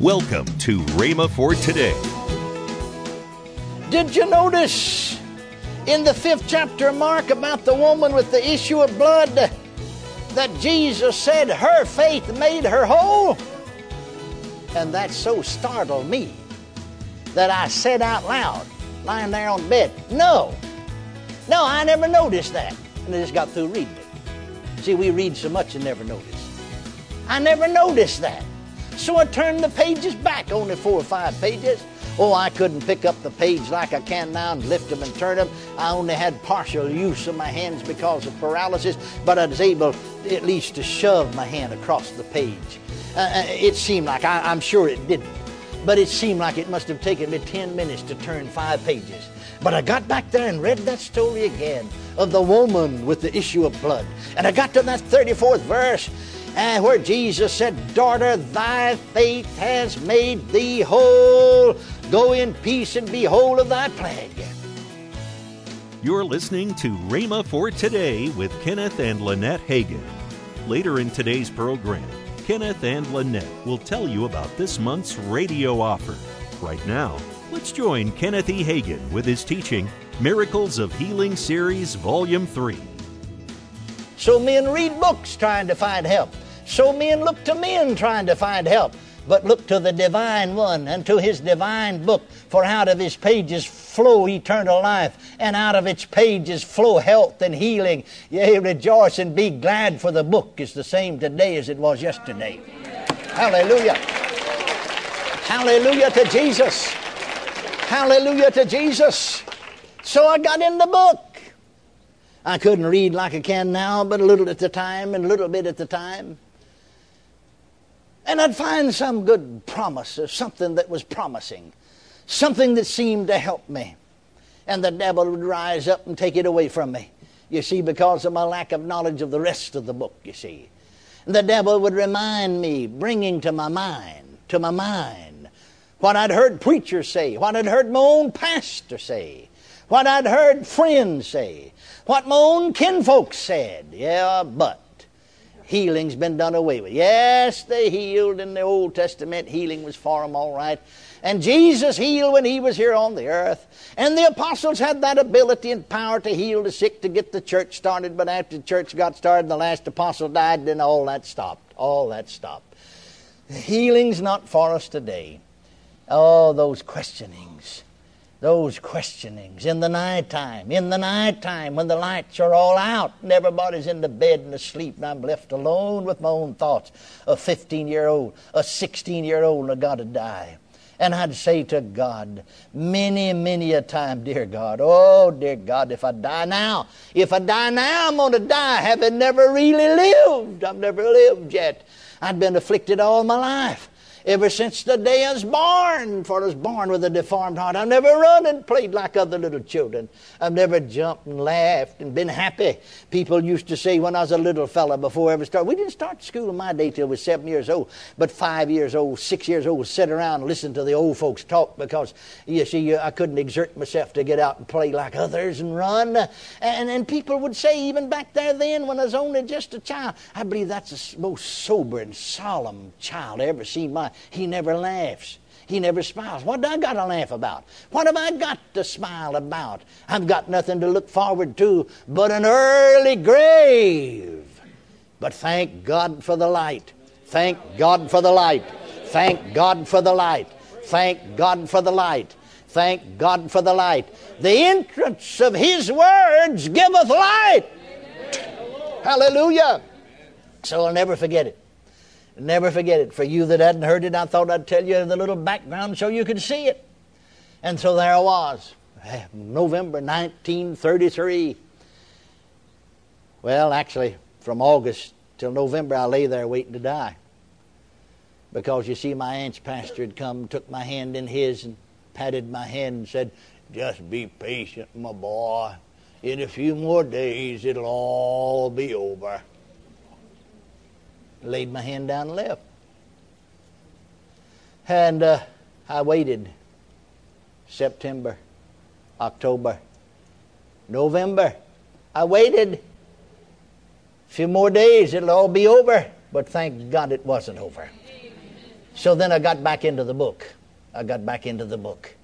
Welcome to Rhema for today. Did you notice in the fifth chapter of Mark about the woman with the issue of blood that Jesus said her faith made her whole? And that so startled me that I said out loud, lying there on the bed, No, no, I never noticed that. And I just got through reading it. See, we read so much and never notice. I never noticed that. So I turned the pages back, only four or five pages. Oh, I couldn't pick up the page like I can now and lift them and turn them. I only had partial use of my hands because of paralysis, but I was able at least to shove my hand across the page. Uh, uh it seemed like, I, I'm sure it didn't, but it seemed like it must have taken me 10 minutes to turn five pages. But I got back there and read that story again of the woman with the issue of blood. And I got to that 34th verse and where Jesus said, Daughter, thy faith has made thee whole. Go in peace and be whole of thy plague. You're listening to Rhema for Today with Kenneth and Lynette Hagin. Later in today's program, Kenneth and Lynette will tell you about this month's radio offer. Right now, let's join Kenneth E. Hagin with his teaching, Miracles of Healing Series, Volume 3. So men read books trying to find help. So men look to men trying to find help, but look to the divine one and to his divine book, for out of his pages flow eternal life, and out of its pages flow health and healing. Yea, rejoice and be glad, for the book is the same today as it was yesterday. Hallelujah. Hallelujah to Jesus. Hallelujah to Jesus. So I got in the book. I couldn't read like I can now, but a little at the time and a little bit at the time. And I'd find some good promise or something that was promising, something that seemed to help me. And the devil would rise up and take it away from me, you see, because of my lack of knowledge of the rest of the book, you see. And the devil would remind me, bringing to my mind, to my mind, what I'd heard preachers say, what I'd heard my own pastor say, what I'd heard friends say, what my own kinfolk said. Yeah, but healing's been done away with. Yes, they healed in the Old Testament. Healing was for them all right. And Jesus healed when he was here on the earth. And the apostles had that ability and power to heal the sick to get the church started. But after the church got started, the last apostle died, then all that stopped. All that stopped. Healing's not for us today. Oh, those questionings those questionings in the night time, in the night time when the lights are all out and everybody's in the bed and asleep, and I'm left alone with my own thoughts. A 15 year old, a 16 year old, I got to die. And I'd say to God, many, many a time, dear God, oh, dear God, if I die now, if I die now, I'm going to die having never really lived. I've never lived yet. I've been afflicted all my life ever since the day I was born, for I was born with a deformed heart. I've never run and played like other little children. I've never jumped and laughed and been happy. People used to say when I was a little fella before I ever started, we didn't start school in my day till I was seven years old, but five years old, six years old, sit around and listen to the old folks talk because, you see, uh, I couldn't exert myself to get out and play like others and run. And, and people would say, even back there then, when I was only just a child, I believe that's the most sober and solemn child I ever seen my he never laughs. He never smiles. What do I got to laugh about? What have I got to smile about? I've got nothing to look forward to but an early grave. But thank God for the light. Thank God for the light. Thank God for the light. Thank God for the light. Thank God for the light. The entrance of His words giveth light. Hallelujah. So I'll never forget it. Never forget it. For you that hadn't heard it, I thought I'd tell you the little background so you could see it. And so there I was, eh, November 1933. Well, actually, from August till November, I lay there waiting to die. Because you see, my aunt's pastor had come, took my hand in his, and patted my hand and said, Just be patient, my boy. In a few more days, it'll all be over laid my hand down and left. And uh, I waited September, October, November. I waited a few more days, it'll all be over. But thank God it wasn't over. So then I got back into the book. I got back into the book.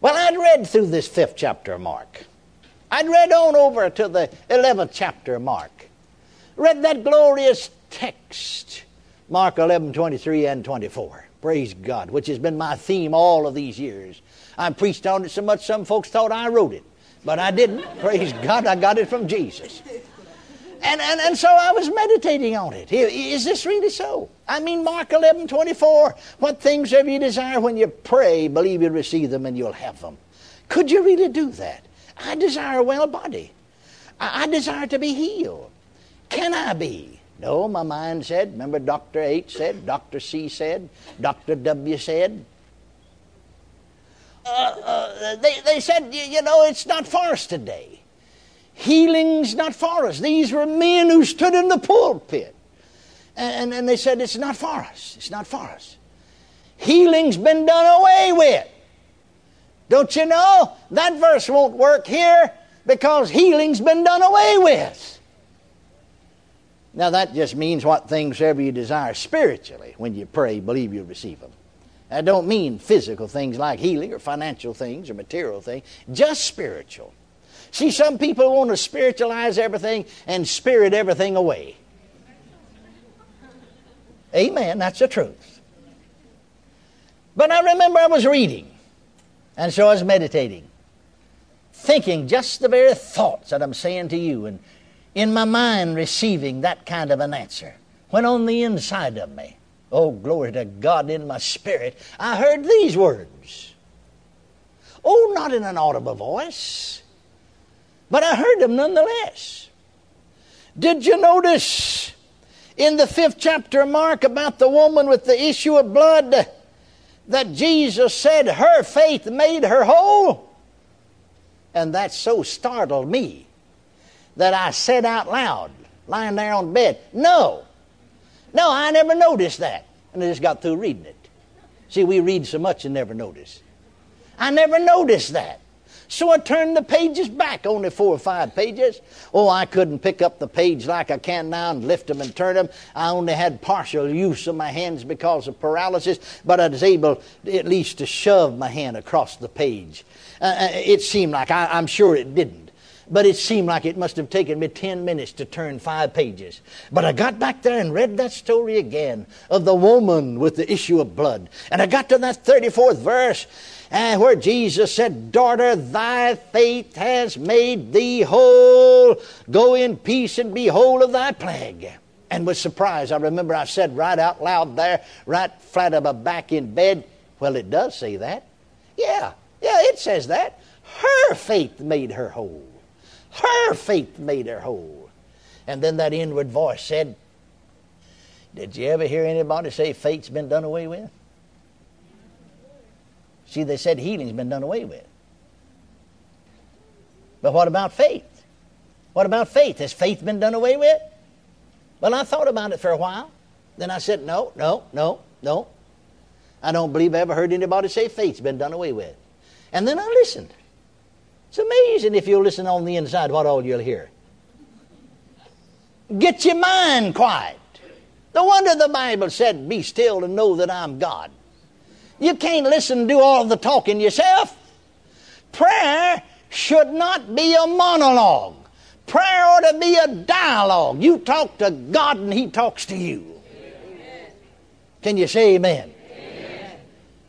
Well, I'd read through this fifth chapter of Mark. I'd read on over to the 11th chapter of Mark. Read that glorious text, Mark 11, 23 and 24. Praise God, which has been my theme all of these years. I preached on it so much some folks thought I wrote it, but I didn't. Praise God, I got it from Jesus. And, and, and so I was meditating on it. Is this really so? I mean, Mark 11, 24, what things have you desire when you pray, believe you receive them and you'll have them. Could you really do that? I desire a well body. I, I desire to be healed. Can I be? No, my mind said. Remember, Dr. H said, Dr. C said, Dr. W said. Uh, uh, they, they said, you, you know, it's not for us today. Healing's not for us. These were men who stood in the pulpit. And, and they said, it's not for us. It's not for us. Healing's been done away with. Don't you know? That verse won't work here because healing's been done away with. Now, that just means what things ever you desire spiritually when you pray, believe you'll receive them. That don't mean physical things like healing or financial things or material things, just spiritual. See, some people want to spiritualize everything and spirit everything away. Amen, that's the truth. But I remember I was reading, and so I was meditating, thinking just the very thoughts that I'm saying to you, and in my mind receiving that kind of an answer. When on the inside of me, oh, glory to God, in my spirit, I heard these words. Oh, not in an audible voice, but I heard them nonetheless. Did you notice in the fifth chapter of Mark about the woman with the issue of blood that Jesus said her faith made her whole? And that so startled me that I said out loud, lying there on the bed, No, no, I never noticed that. And I just got through reading it. See, we read so much and never notice. I never noticed that. So I turned the pages back, only four or five pages. Oh, I couldn't pick up the page like I can now and lift them and turn them. I only had partial use of my hands because of paralysis, but I was able at least to shove my hand across the page. Uh, uh it seemed like, I, I'm sure it didn't but it seemed like it must have taken me 10 minutes to turn five pages. But I got back there and read that story again of the woman with the issue of blood. And I got to that 34th verse uh, where Jesus said, Daughter, thy faith has made thee whole. Go in peace and be whole of thy plague. And with surprise, I remember I said right out loud there, right flat on my back in bed, Well, it does say that. Yeah, yeah, it says that. Her faith made her whole. Her faith made her whole. And then that inward voice said, Did you ever hear anybody say faith's been done away with? See, they said healing's been done away with. But what about faith? What about faith? Has faith been done away with? Well, I thought about it for a while. Then I said, no, no, no, no. I don't believe I ever heard anybody say faith's been done away with. And then I listened. It's amazing if you'll listen on the inside what all you'll hear. Get your mind quiet. No wonder the Bible said, Be still and know that I'm God. You can't listen and do all the talking yourself. Prayer should not be a monologue. Prayer ought to be a dialogue. You talk to God and He talks to you. Amen. Can you say amen?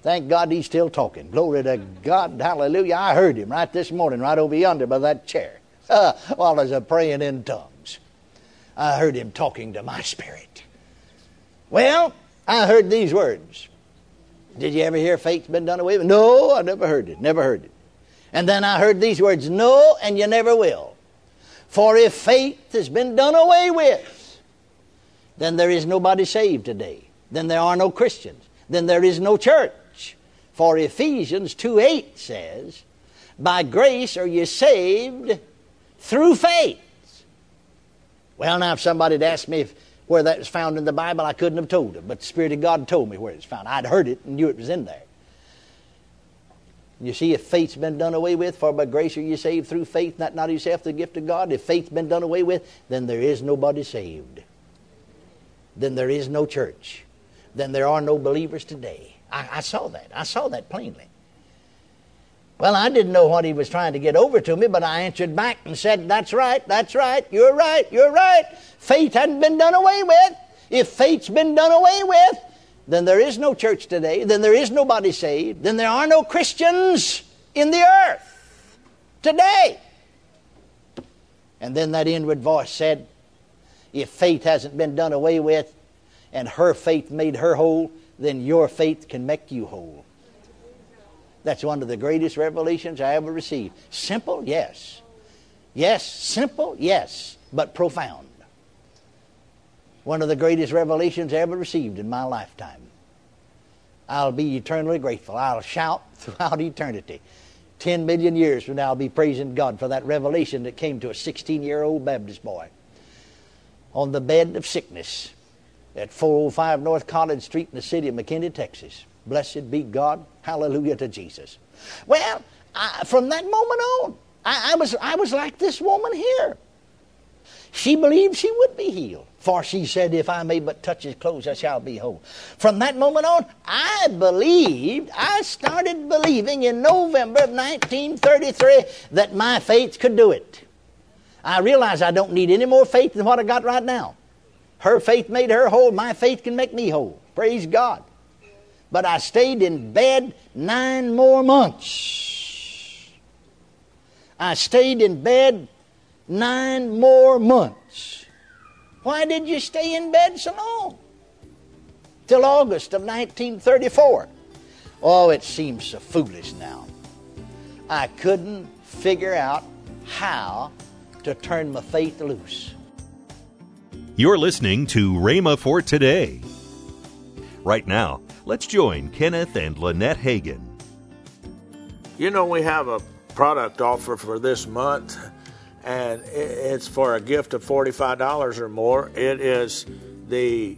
Thank God he's still talking. Glory to God. Hallelujah. I heard him right this morning, right over yonder by that chair, uh, while I was praying in tongues. I heard him talking to my spirit. Well, I heard these words. Did you ever hear faith's been done away with? No, I never heard it. Never heard it. And then I heard these words, No, and you never will. For if faith has been done away with, then there is nobody saved today. Then there are no Christians. Then there is no church. For Ephesians 2 8 says, By grace are you saved through faith. Well, now, if somebody had asked me if, where that was found in the Bible, I couldn't have told them. But the Spirit of God told me where it's found. I'd heard it and knew it was in there. You see, if faith's been done away with, for by grace are you saved through faith, not not yourself, the gift of God. If faith's been done away with, then there is nobody saved. Then there is no church then there are no believers today. I, I saw that. I saw that plainly. Well, I didn't know what he was trying to get over to me, but I answered back and said, That's right, that's right, you're right, you're right. Faith hadn't been done away with. If faith's been done away with, then there is no church today, then there is nobody saved, then there are no Christians in the earth today. And then that inward voice said, If faith hasn't been done away with, and her faith made her whole, then your faith can make you whole. That's one of the greatest revelations I ever received. Simple, yes. Yes, simple, yes, but profound. One of the greatest revelations I ever received in my lifetime. I'll be eternally grateful. I'll shout throughout eternity. Ten million years from now, I'll be praising God for that revelation that came to a 16 year old Baptist boy on the bed of sickness at 405 North College Street in the city of McKinney, Texas. Blessed be God. Hallelujah to Jesus. Well, I, from that moment on, I, I, was, I was like this woman here. She believed she would be healed. For she said, If I may but touch his clothes, I shall be whole. From that moment on, I believed, I started believing in November of 1933 that my faith could do it. I realize I don't need any more faith than what I got right now. Her faith made her whole. My faith can make me whole. Praise God. But I stayed in bed nine more months. I stayed in bed nine more months. Why did you stay in bed so long? Till August of 1934. Oh, it seems so foolish now. I couldn't figure out how to turn my faith loose. You're listening to Rhema for today. Right now, let's join Kenneth and Lynette Hagin. You know, we have a product offer for this month, and it's for a gift of $45 or more. It is the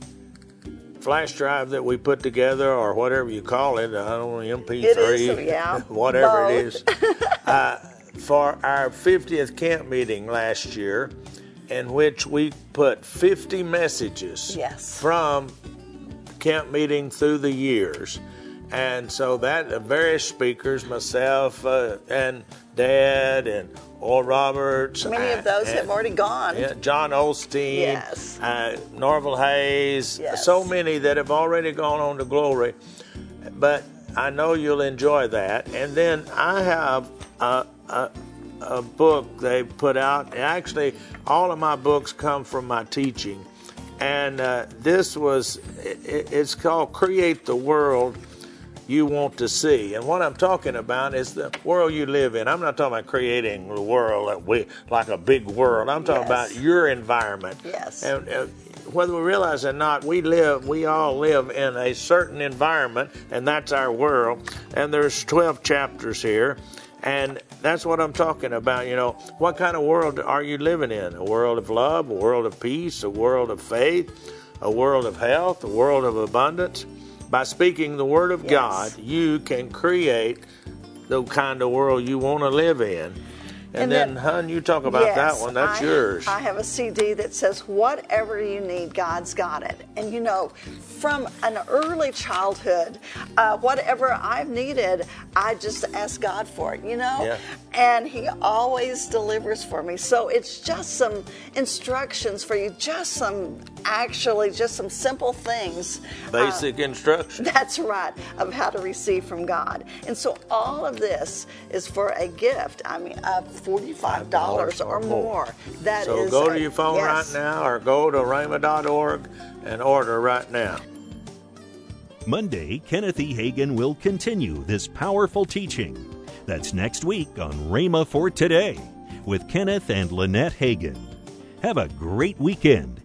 flash drive that we put together, or whatever you call it. I don't know, MP3, It is, yeah. whatever it Both. is. uh, for our 50th camp meeting last year, in which we put 50 messages Yes. from camp meeting through the years. And so that uh, various speakers, myself uh, and Dad and Oral Roberts. Many of those and- have already gone. yeah, John Osteen, Yes. uh, Norval Hayes, Yes. so many that have already gone on to glory. But I know you'll enjoy that. And then I have a, a, a book they put out. Actually, all of my books come from my teaching. And uh, this was, it, it's called Create the World you want to see. And what I'm talking about is the world you live in. I'm not talking about creating the world that we, like a big world. I'm talking Yes. about your environment. Yes. And uh, whether we realize it or not, we live, we all live in a certain environment, and that's our world. And there's 12 chapters here. And that's what I'm talking about. You know, what kind of world are you living in? A world of love, a world of peace, a world of faith, a world of health, a world of abundance. By speaking the Word of Yes. God, you can create the kind of world you want to live in. And, And then, hun, you talk about Yes, that one. That's I, yours. I have a CD that says, Whatever you need, God's got it. And you know, from an early childhood, uh, whatever I've needed, I just ask God for it, you know? Yeah. And He always delivers for me. So it's just some instructions for you, just some, actually, just some simple things. uh, Basic instruction. That's right, of how to receive from God. And so all of this is for a gift. I mean, of $45 or oh, more. That so is go a- to your phone yes. right now or go to rhema.org and order right now. Monday, Kenneth E. Hagin will continue this powerful teaching. That's next week on Rhema for Today with Kenneth and Lynette Hagin. Have a great weekend